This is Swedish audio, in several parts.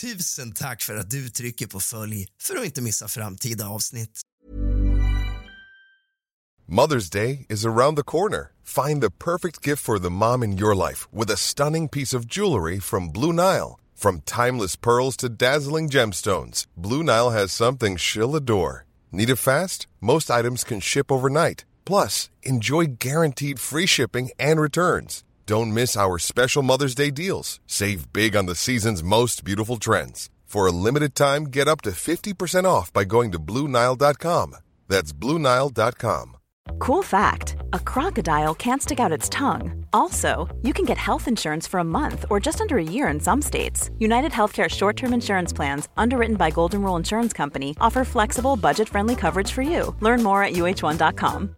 Tusen tack för att du trycker på följ för att inte missa framtida avsnitt. Mother's Day is around the corner. Find the perfect gift for the mom in your life with a stunning piece of jewelry from Blue Nile. From timeless pearls to dazzling gemstones, Blue Nile has something she'll adore. Need it fast? Most items can ship overnight. Plus, enjoy guaranteed free shipping and returns. Don't miss our special Mother's Day deals. Save big on the season's most beautiful trends. For a limited time, get up to 50% off by going to BlueNile.com. That's BlueNile.com. Cool fact a crocodile can't stick out its tongue. Also, you can get health insurance for a month or just under a year in some states. United Healthcare short term insurance plans, underwritten by Golden Rule Insurance Company, offer flexible, budget friendly coverage for you. Learn more at uh1.com.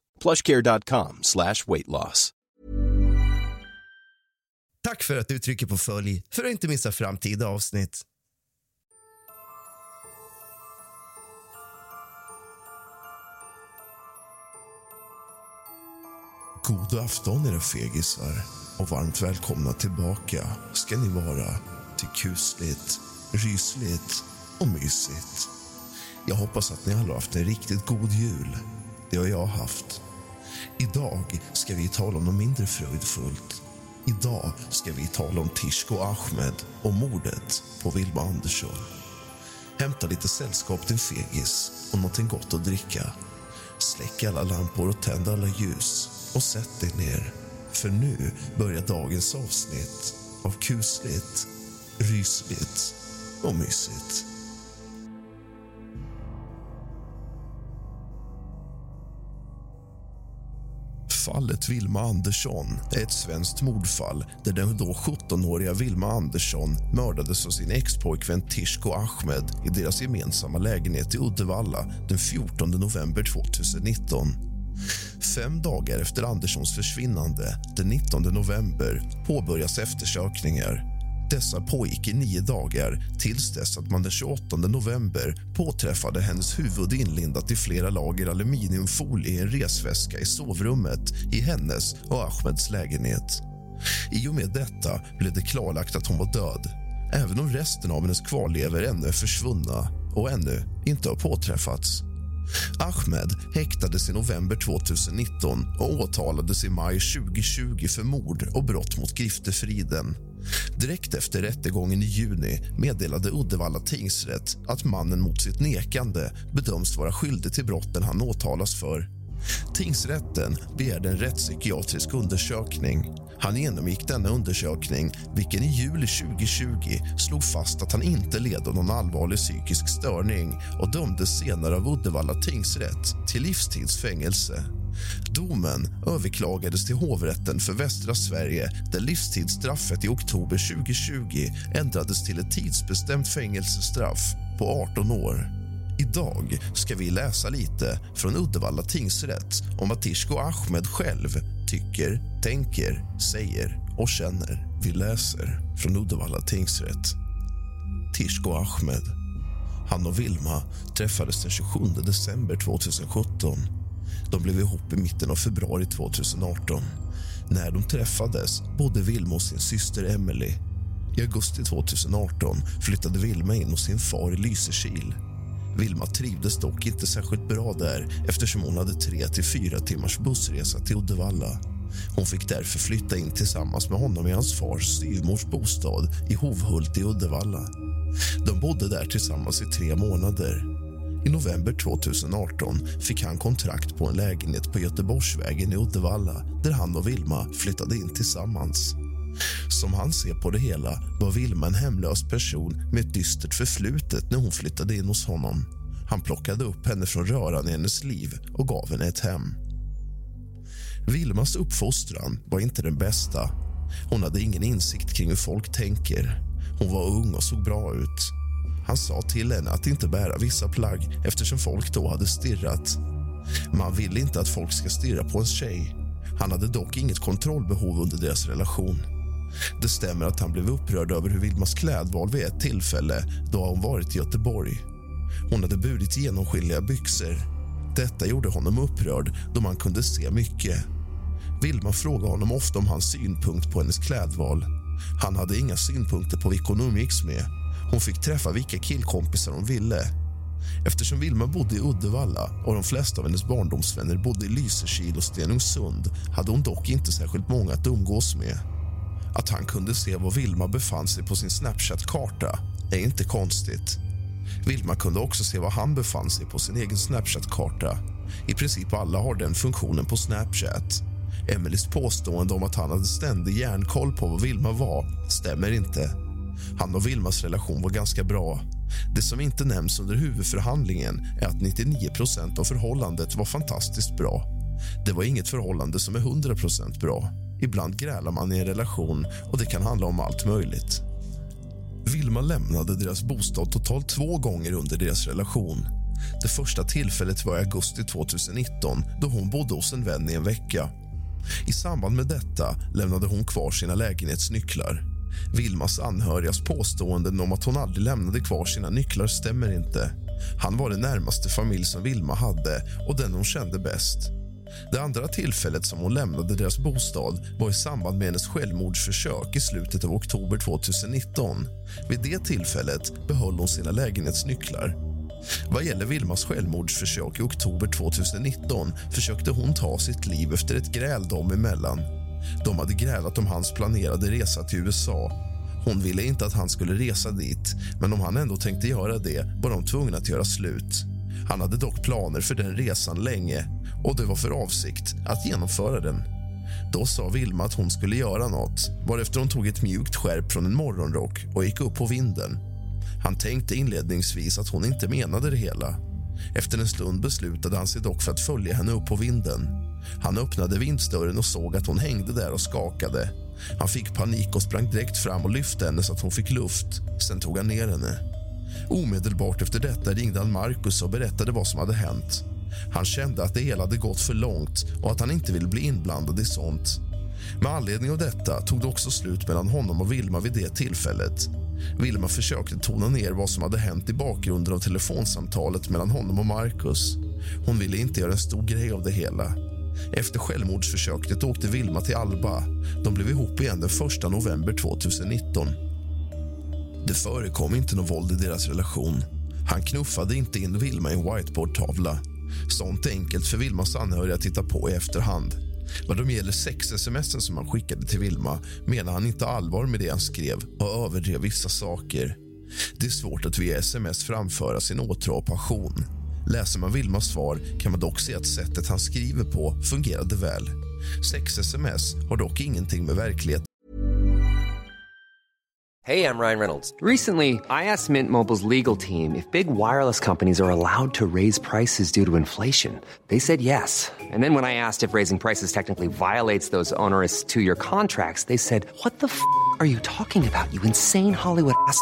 plushcare.com slash weight loss. Tack för att du trycker på följ för att inte missa framtida avsnitt. God afton era fegisar och varmt välkomna tillbaka ska ni vara till kusligt, rysligt och mysigt. Jag hoppas att ni alla har haft en riktigt god jul. Det har jag haft. Idag ska vi tala om något mindre fröjdfullt. Idag ska vi tala om Tishko Ahmed och mordet på Vilma Andersson. Hämta lite sällskap till fegis och någonting gott att dricka. Släck alla lampor och tänd alla ljus och sätt dig ner. För nu börjar dagens avsnitt av kusligt, rysligt och mysigt. Fallet Vilma Andersson är ett svenskt mordfall där den då 17-åriga Vilma Andersson mördades av sin expojkvän Tishko Ahmed i deras gemensamma lägenhet i Uddevalla den 14 november 2019. Fem dagar efter Anderssons försvinnande, den 19 november påbörjas eftersökningar. Dessa pågick i nio dagar tills dess att man den 28 november påträffade hennes huvud inlindat i flera lager aluminiumfolie i en resväska i sovrummet i hennes och Ahmeds lägenhet. I och med detta blev det klarlagt att hon var död även om resten av hennes kvarlever ännu är försvunna och ännu inte har påträffats. Ahmed häktades i november 2019 och åtalades i maj 2020 för mord och brott mot griftefriden. Direkt efter rättegången i juni meddelade Uddevalla tingsrätt att mannen mot sitt nekande bedöms vara skyldig till brotten han åtalas för. Tingsrätten begärde en rättspsykiatrisk undersökning. Han genomgick denna undersökning vilken i juli 2020 slog fast att han inte led av någon allvarlig psykisk störning och dömdes senare av Uddevalla tingsrätt till livstidsfängelse. Domen överklagades till hovrätten för västra Sverige där livstidsstraffet i oktober 2020 ändrades till ett tidsbestämt fängelsestraff på 18 år. Idag ska vi läsa lite från Uddevalla tingsrätt om vad Tishko Ahmed själv tycker, tänker, säger och känner. Vi läser från Uddevalla tingsrätt. Tishko Ahmed. Han och Vilma träffades den 27 december 2017. De blev ihop i mitten av februari 2018. När de träffades bodde Vilma hos sin syster Emily. I augusti 2018 flyttade Vilma in hos sin far i Lysekil. Vilma trivdes dock inte särskilt bra där eftersom hon hade tre till fyra timmars bussresa till Uddevalla. Hon fick därför flytta in tillsammans med honom i hans fars styvmors bostad i Hovhult i Uddevalla. De bodde där tillsammans i tre månader. I november 2018 fick han kontrakt på en lägenhet på Göteborgsvägen i Uddevalla där han och Vilma flyttade in tillsammans. Som han ser på det hela var Vilma en hemlös person med ett dystert förflutet när hon flyttade in hos honom. Han plockade upp henne från röran i hennes liv och gav henne ett hem. Vilmas uppfostran var inte den bästa. Hon hade ingen insikt kring hur folk tänker. Hon var ung och såg bra ut. Han sa till henne att inte bära vissa plagg eftersom folk då hade stirrat. Man vill inte att folk ska stirra på en tjej. Han hade dock inget kontrollbehov under deras relation. Det stämmer att han blev upprörd över hur Vilmas klädval vid ett tillfälle då hon varit i Göteborg. Hon hade burit genomskinliga byxor. Detta gjorde honom upprörd då man kunde se mycket. Vilma frågade honom ofta om hans synpunkt på hennes klädval. Han hade inga synpunkter på vilka hon umgicks med. Hon fick träffa vilka killkompisar hon ville. Eftersom Vilma bodde i Uddevalla och de flesta av hennes barndomsvänner bodde i Lysekil och Stenungsund hade hon dock inte särskilt många att umgås med. Att han kunde se var Vilma befann sig på sin Snapchat-karta är inte konstigt. Vilma kunde också se var han befann sig på sin egen Snapchat-karta. I princip alla har den funktionen på Snapchat. Emelies påstående om att han hade ständig järnkoll på var Vilma var stämmer inte. Han och Vilmas relation var ganska bra. Det som inte nämns under huvudförhandlingen är att 99% av förhållandet var fantastiskt bra. Det var inget förhållande som är 100% bra. Ibland grälar man i en relation och det kan handla om allt möjligt. Vilma lämnade deras bostad totalt två gånger under deras relation. Det första tillfället var i augusti 2019 då hon bodde hos en vän i en vecka. I samband med detta lämnade hon kvar sina lägenhetsnycklar. Vilmas anhörigas påståenden om att hon aldrig lämnade kvar sina nycklar stämmer inte. Han var den närmaste familj som Vilma hade och den hon kände bäst. Det andra tillfället som hon lämnade deras bostad var i samband med hennes självmordsförsök i slutet av oktober 2019. Vid det tillfället behöll hon sina lägenhetsnycklar. Vad gäller Vilmas självmordsförsök i oktober 2019 försökte hon ta sitt liv efter ett gräl dem emellan. De hade grälat om hans planerade resa till USA. Hon ville inte att han skulle resa dit, men om han ändå tänkte göra det var de tvungna att göra slut. Han hade dock planer för den resan länge och det var för avsikt att genomföra den. Då sa Vilma att hon skulle göra något varefter hon tog ett mjukt skärp från en morgonrock och gick upp på vinden. Han tänkte inledningsvis att hon inte menade det hela. Efter en stund beslutade han sig dock för att följa henne upp på vinden. Han öppnade vindsdörren och såg att hon hängde där och skakade. Han fick panik och sprang direkt fram och lyfte henne så att hon fick luft. Sen tog han ner henne. Omedelbart efter detta ringde han Marcus och berättade vad som hade hänt. Han kände att det hela hade gått för långt och att han inte ville bli inblandad i sånt. Med anledning av detta tog det också slut mellan honom och Vilma vid det tillfället. Vilma försökte tona ner vad som hade hänt i bakgrunden av telefonsamtalet mellan honom och Marcus. Hon ville inte göra en stor grej av det hela. Efter självmordsförsöket åkte Vilma till Alba. De blev ihop igen den 1 november 2019. Det förekom inte något våld i deras relation. Han knuffade inte in Vilma i en whiteboardtavla. Sånt är enkelt för Vilmas anhöriga att titta på i efterhand. Vad de gäller sex-sms som han skickade till Vilma menar han inte allvar med det han skrev och överdrev vissa saker. Det är svårt att via sms framföra sin åtrå och passion. Läser man Vilmas svar kan man dock se att sättet han skriver på fungerade väl. Sex-sms har dock ingenting med verklighet Hej, jag Ryan Reynolds. Recently, I asked Mint Mobile's legal team if big wireless companies are allowed to raise prices due to inflation. They said yes. And then when I asked if raising prices technically violates those onerous two-year contracts, they said, "What the f*** are you talking about? You insane Hollywood ass."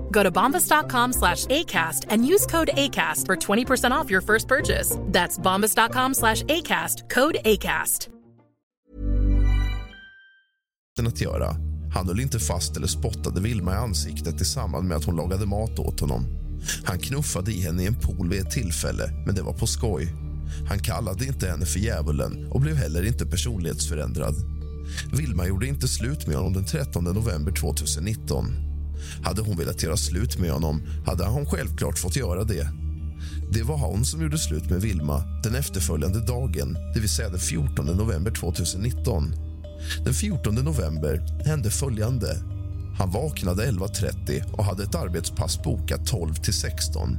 Go to bombas.com slash ACAST and use code ACAST for 20% off your first purchase. That's bombas.com slash ACAST, code ACAST. att göra. Han höll inte fast eller spottade Vilma i ansiktet i samband med att hon lagade mat åt honom. Han knuffade i henne i en pool vid ett tillfälle, men det var på skoj. Han kallade inte henne för djävulen och blev heller inte personlighetsförändrad. Vilma gjorde inte slut med honom den 13 november 2019. Hade hon velat göra slut med honom hade hon självklart fått göra det. Det var hon som gjorde slut med Vilma den efterföljande dagen, det vill säga den 14 november 2019. Den 14 november hände följande. Han vaknade 11.30 och hade ett arbetspass bokat 12 till 16.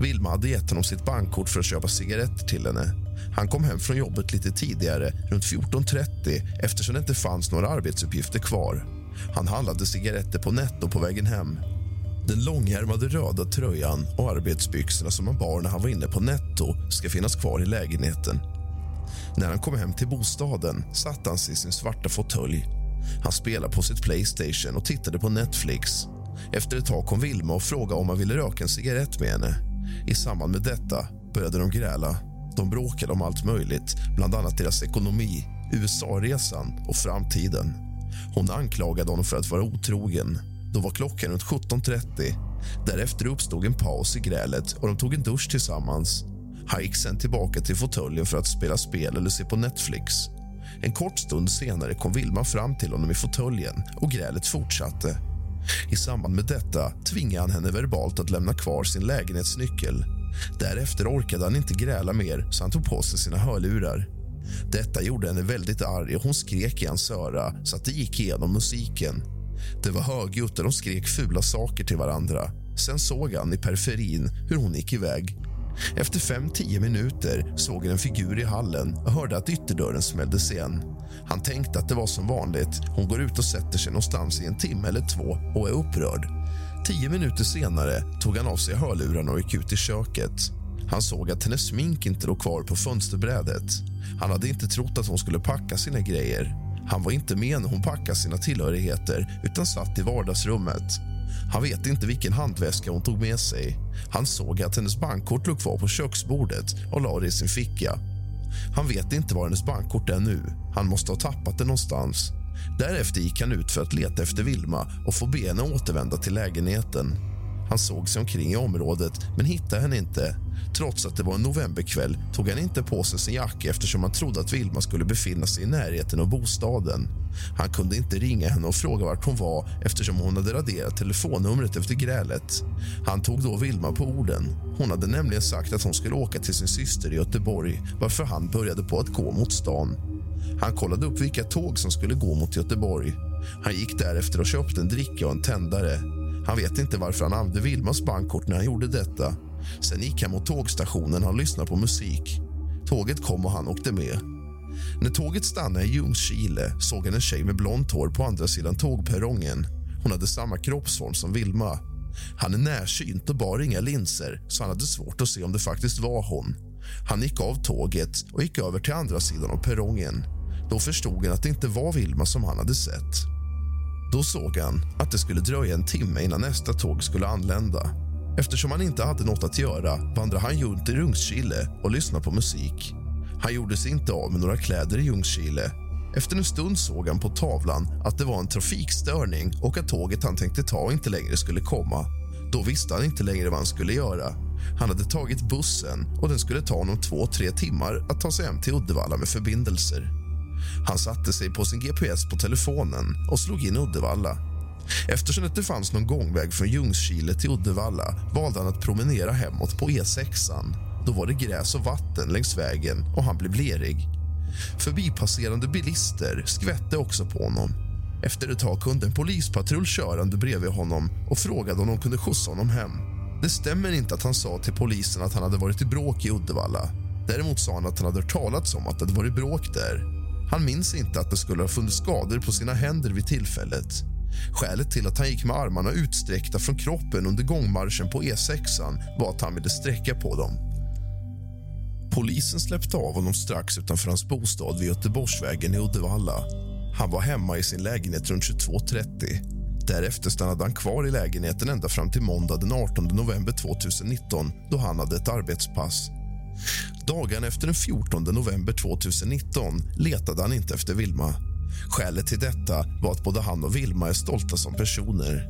Vilma hade gett honom sitt bankkort för att köpa cigaretter till henne. Han kom hem från jobbet lite tidigare, runt 14.30 eftersom det inte fanns några arbetsuppgifter kvar. Han handlade cigaretter på Netto på vägen hem. Den långärmade röda tröjan och arbetsbyxorna som han bar när han var inne på Netto ska finnas kvar i lägenheten. När han kom hem till bostaden satt han sig i sin svarta fåtölj. Han spelade på sitt Playstation och tittade på Netflix. Efter ett tag kom Vilma och frågade om han ville röka en cigarett med henne. I samband med detta började de gräla. De bråkade om allt möjligt, bland annat deras ekonomi, USA-resan och framtiden. Hon anklagade honom för att vara otrogen. Då var klockan runt 17.30. Därefter uppstod en paus i grälet och de tog en dusch tillsammans. Han gick sen tillbaka till fåtöljen för att spela spel eller se på Netflix. En kort stund senare kom Vilma fram till honom i fåtöljen och grälet fortsatte. I samband med detta tvingade han henne verbalt att lämna kvar sin lägenhetsnyckel. Därefter orkade han inte gräla mer, så han tog på sig sina hörlurar. Detta gjorde henne väldigt arg och hon skrek i hans öra så att det gick igenom musiken. Det var högljutt och de skrek fula saker till varandra. Sen såg han i periferin hur hon gick iväg. Efter fem tio minuter såg han en figur i hallen och hörde att ytterdörren smälldes igen. Han tänkte att det var som vanligt. Hon går ut och sätter sig någonstans i en timme eller två och är upprörd. Tio minuter senare tog han av sig hörlurarna och gick ut i köket. Han såg att hennes smink inte låg kvar på fönsterbrädet. Han hade inte trott att hon skulle packa sina grejer. Han var inte med när hon packade sina tillhörigheter utan satt i vardagsrummet. Han vet inte vilken handväska hon tog med sig. Han såg att hennes bankkort låg kvar på köksbordet och la det i sin ficka. Han vet inte var hennes bankkort är nu. Han måste ha tappat det någonstans. Därefter gick han ut för att leta efter Vilma och få be henne återvända till lägenheten. Han såg sig omkring i området, men hittade henne inte. Trots att det var en novemberkväll tog han inte på sig sin jacka eftersom han trodde att Vilma skulle befinna sig i närheten av bostaden. Han kunde inte ringa henne och fråga vart hon var eftersom hon hade raderat telefonnumret efter grälet. Han tog då Vilma på orden. Hon hade nämligen sagt att hon skulle åka till sin syster i Göteborg varför han började på att gå mot stan. Han kollade upp vilka tåg som skulle gå mot Göteborg. Han gick därefter och köpte en dricka och en tändare. Han vet inte varför han använde Vilmas bankkort när han gjorde detta. Sen gick han mot tågstationen och lyssnade på musik. Tåget kom och han åkte med. När tåget stannade i Ljungskile såg han en tjej med blont hår på andra sidan tågperrongen. Hon hade samma kroppsform som Vilma. Han är närsynt och bar inga linser så han hade svårt att se om det faktiskt var hon. Han gick av tåget och gick över till andra sidan av perrongen. Då förstod han att det inte var Vilma som han hade sett. Då såg han att det skulle dröja en timme innan nästa tåg skulle anlända. Eftersom han inte hade något att göra vandrade han runt i Ljungskile och lyssnade på musik. Han gjorde sig inte av med några kläder i Ljungskile. Efter en stund såg han på tavlan att det var en trafikstörning och att tåget han tänkte ta inte längre skulle komma. Då visste han inte längre vad han skulle göra. Han hade tagit bussen och den skulle ta honom två, tre timmar att ta sig hem till Uddevalla med förbindelser. Han satte sig på sin GPS på telefonen och slog in Uddevalla. Eftersom det inte fanns någon gångväg från Ljungskile till Uddevalla valde han att promenera hemåt på E6. Då var det gräs och vatten längs vägen och han blev lerig. Förbipasserande bilister skvätte också på honom. Efter ett tag kunde en polispatrull körande bredvid honom och frågade om de kunde skjutsa honom hem. Det stämmer inte att han sa till polisen att han hade varit i bråk i Uddevalla. Däremot sa han att han hade hört talats om att det hade varit bråk där. Han minns inte att det skulle ha funnits skador på sina händer vid tillfället. Skälet till att han gick med armarna utsträckta från kroppen under gångmarschen på E6 var att han ville sträcka på dem. Polisen släppte av honom strax utanför hans bostad vid Göteborgsvägen i Uddevalla. Han var hemma i sin lägenhet runt 22.30. Därefter stannade han kvar i lägenheten ända fram till måndag den 18 november 2019 då han hade ett arbetspass. Dagen efter den 14 november 2019 letade han inte efter Vilma. Skälet till detta var att både han och Vilma är stolta som personer.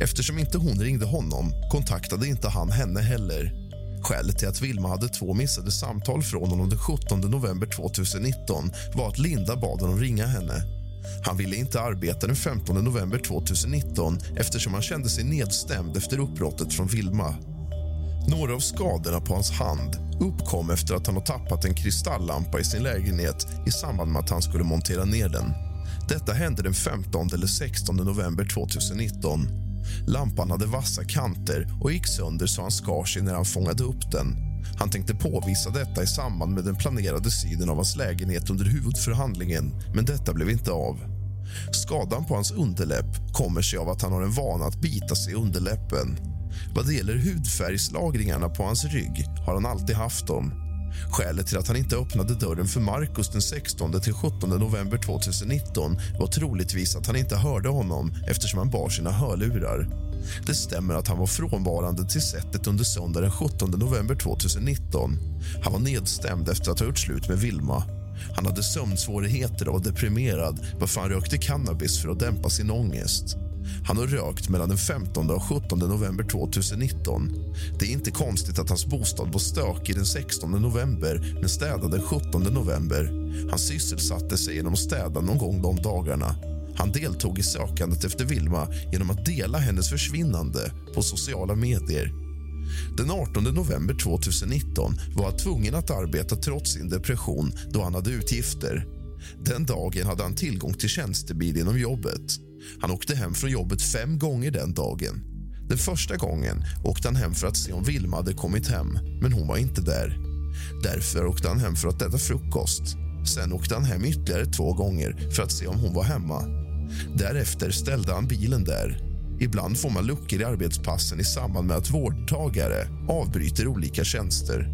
Eftersom inte hon ringde honom kontaktade inte han henne heller. Skälet till att Vilma hade två missade samtal från honom den 17 november 2019 var att Linda bad honom ringa henne. Han ville inte arbeta den 15 november 2019 eftersom han kände sig nedstämd efter uppbrottet från Vilma. Några av skadorna på hans hand uppkom efter att han har tappat en kristalllampa i sin lägenhet i samband med att han skulle montera ner den. Detta hände den 15 eller 16 november 2019. Lampan hade vassa kanter och gick sönder så han skar sig när han fångade upp den. Han tänkte påvisa detta i samband med den planerade synen av hans lägenhet under huvudförhandlingen, men detta blev inte av. Skadan på hans underläpp kommer sig av att han har en vana att bita sig i underläppen. Vad det gäller hudfärgslagringarna på hans rygg har han alltid haft dem. Skälet till att han inte öppnade dörren för Marcus den 16 till 17 november 2019 var troligtvis att han inte hörde honom eftersom han bar sina hörlurar. Det stämmer att han var frånvarande till sättet under söndag den 17 november 2019. Han var nedstämd efter att ha gjort slut med Vilma. Han hade sömnsvårigheter och var deprimerad varför han rökte cannabis för att dämpa sin ångest. Han har rökt mellan den 15 och 17 november 2019. Det är inte konstigt att hans bostad var stökig den 16 november men städad den 17 november. Han sysselsatte sig genom att städa någon gång de dagarna. Han deltog i sökandet efter Vilma genom att dela hennes försvinnande på sociala medier. Den 18 november 2019 var han tvungen att arbeta trots sin depression då han hade utgifter. Den dagen hade han tillgång till tjänstebil inom jobbet. Han åkte hem från jobbet fem gånger den dagen. Den första gången åkte han hem för att se om Vilma hade kommit hem, men hon var inte där. Därför åkte han hem för att äta frukost. Sen åkte han hem ytterligare två gånger för att se om hon var hemma. Därefter ställde han bilen där. Ibland får man luckor i arbetspassen i samband med att vårdtagare avbryter olika tjänster.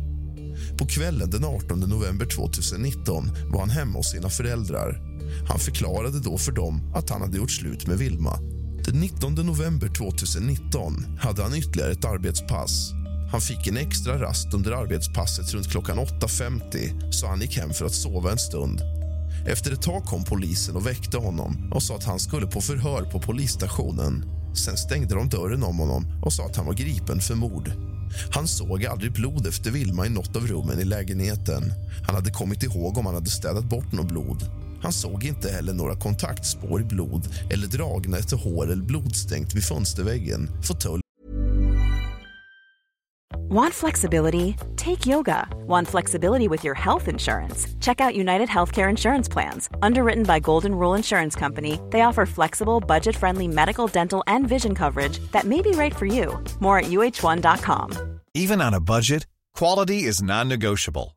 På kvällen den 18 november 2019 var han hemma hos sina föräldrar. Han förklarade då för dem att han hade gjort slut med Vilma. Den 19 november 2019 hade han ytterligare ett arbetspass. Han fick en extra rast under arbetspasset runt klockan 8.50 så han gick hem för att sova en stund. Efter ett tag kom polisen och väckte honom och sa att han skulle på förhör på polisstationen. Sen stängde de dörren om honom och sa att han var gripen för mord. Han såg aldrig blod efter Vilma i något av rummen i lägenheten. Han hade kommit ihåg om han hade städat bort något blod. Han såg inte heller några kontaktspår i blod eller dragna efter hår eller blodstänkt vid fönsterväggen, fåtölj Want flexibility? Take yoga. Want flexibility with your health insurance? Check out United Healthcare Insurance Plans. Underwritten by Golden Rule Insurance Company, they offer flexible, budget friendly medical, dental, and vision coverage that may be right for you. More at uh1.com. Even on a budget, quality is non negotiable.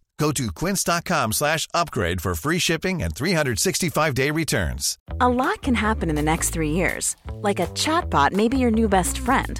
Go to quince.com slash upgrade for free shipping and 365-day returns. A lot can happen in the next three years. Like a chatbot may be your new best friend.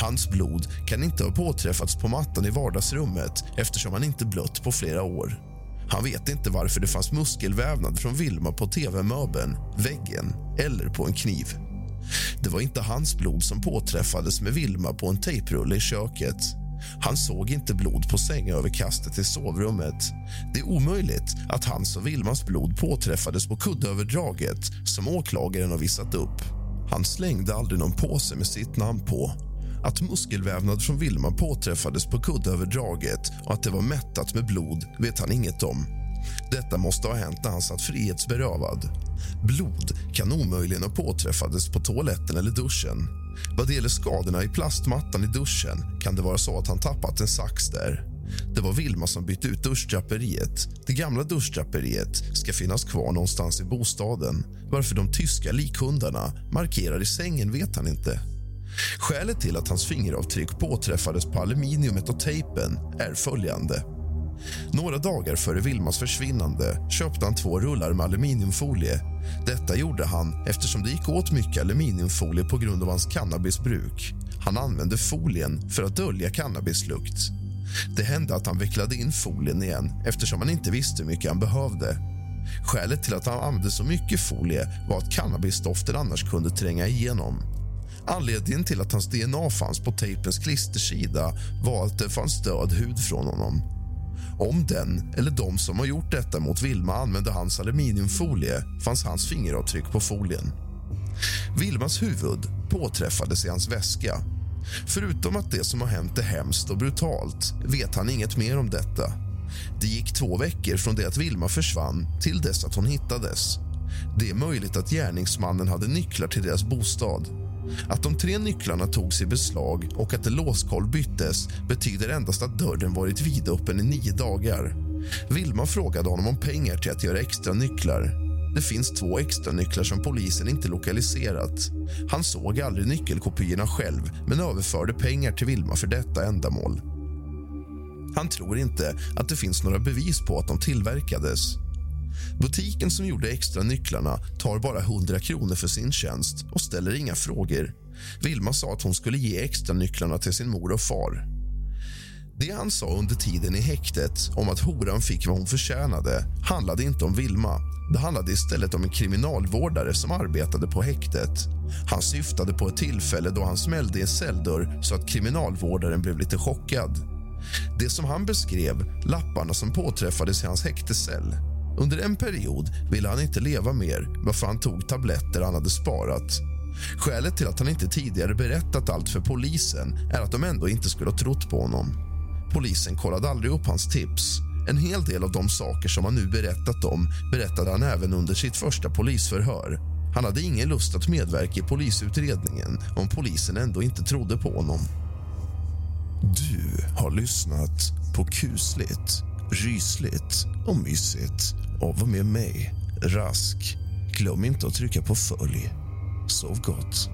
Hans blod kan inte ha påträffats på mattan i vardagsrummet eftersom han inte blött på flera år. Han vet inte varför det fanns muskelvävnad från Vilma på tv-möbeln, väggen eller på en kniv. Det var inte hans blod som påträffades med Vilma på en tejprulle i köket. Han såg inte blod på sängöverkastet i sovrummet. Det är omöjligt att hans och Vilmas blod påträffades på kuddöverdraget som åklagaren har visat upp. Han slängde aldrig någon påse med sitt namn på. Att muskelvävnad från Vilma påträffades på kuddöverdraget och att det var mättat med blod vet han inget om. Detta måste ha hänt när han satt frihetsberövad. Blod kan omöjligen ha påträffades på toaletten eller duschen. Vad det gäller skadorna i plastmattan i duschen kan det vara så att han tappat en sax där. Det var Vilma som bytte ut duschdraperiet. Det gamla duschdraperiet ska finnas kvar någonstans i bostaden. Varför de tyska likhundarna markerar i sängen vet han inte. Skälet till att hans fingeravtryck påträffades på aluminiumet och tejpen är följande. Några dagar före Vilmas försvinnande köpte han två rullar med aluminiumfolie. Detta gjorde han eftersom det gick åt mycket aluminiumfolie på grund av hans cannabisbruk. Han använde folien för att dölja cannabislukt. Det hände att han vecklade in folien igen eftersom han inte visste hur mycket han behövde. Skälet till att han använde så mycket folie var att cannabisdoften annars kunde tränga igenom. Anledningen till att hans DNA fanns på tejpens klistersida var att det fanns död hud från honom. Om den eller de som har gjort detta mot Vilma använde hans aluminiumfolie fanns hans fingeravtryck på folien. Vilmas huvud påträffades i hans väska. Förutom att det som har hänt är hemskt och brutalt vet han inget mer om detta. Det gick två veckor från det att Vilma försvann till dess att hon hittades. Det är möjligt att gärningsmannen hade nycklar till deras bostad att de tre nycklarna togs i beslag och att låskolv byttes betyder endast att dörren varit vidöppen i nio dagar. Vilma frågade honom om pengar till att göra extra nycklar. Det finns två extra nycklar som polisen inte lokaliserat. Han såg aldrig nyckelkopiorna själv men överförde pengar till Vilma för detta ändamål. Han tror inte att det finns några bevis på att de tillverkades. Butiken som gjorde extra nycklarna tar bara 100 kronor för sin tjänst och ställer inga frågor. Vilma sa att hon skulle ge extra nycklarna till sin mor och far. Det han sa under tiden i häktet om att horan fick vad hon förtjänade handlade inte om Vilma. Det handlade istället om en kriminalvårdare som arbetade på häktet. Han syftade på ett tillfälle då han smällde i en celldörr så att kriminalvårdaren blev lite chockad. Det som han beskrev, lapparna som påträffades i hans häktescell under en period ville han inte leva mer varför han tog tabletter han hade sparat. Skälet till att han inte tidigare berättat allt för polisen är att de ändå inte skulle ha trott på honom. Polisen kollade aldrig upp hans tips. En hel del av de saker som han nu berättat om berättade han även under sitt första polisförhör. Han hade ingen lust att medverka i polisutredningen om polisen ändå inte trodde på honom. Du har lyssnat på kusligt, rysligt och mysigt och var med mig, Rask. Glöm inte att trycka på följ. Sov gott.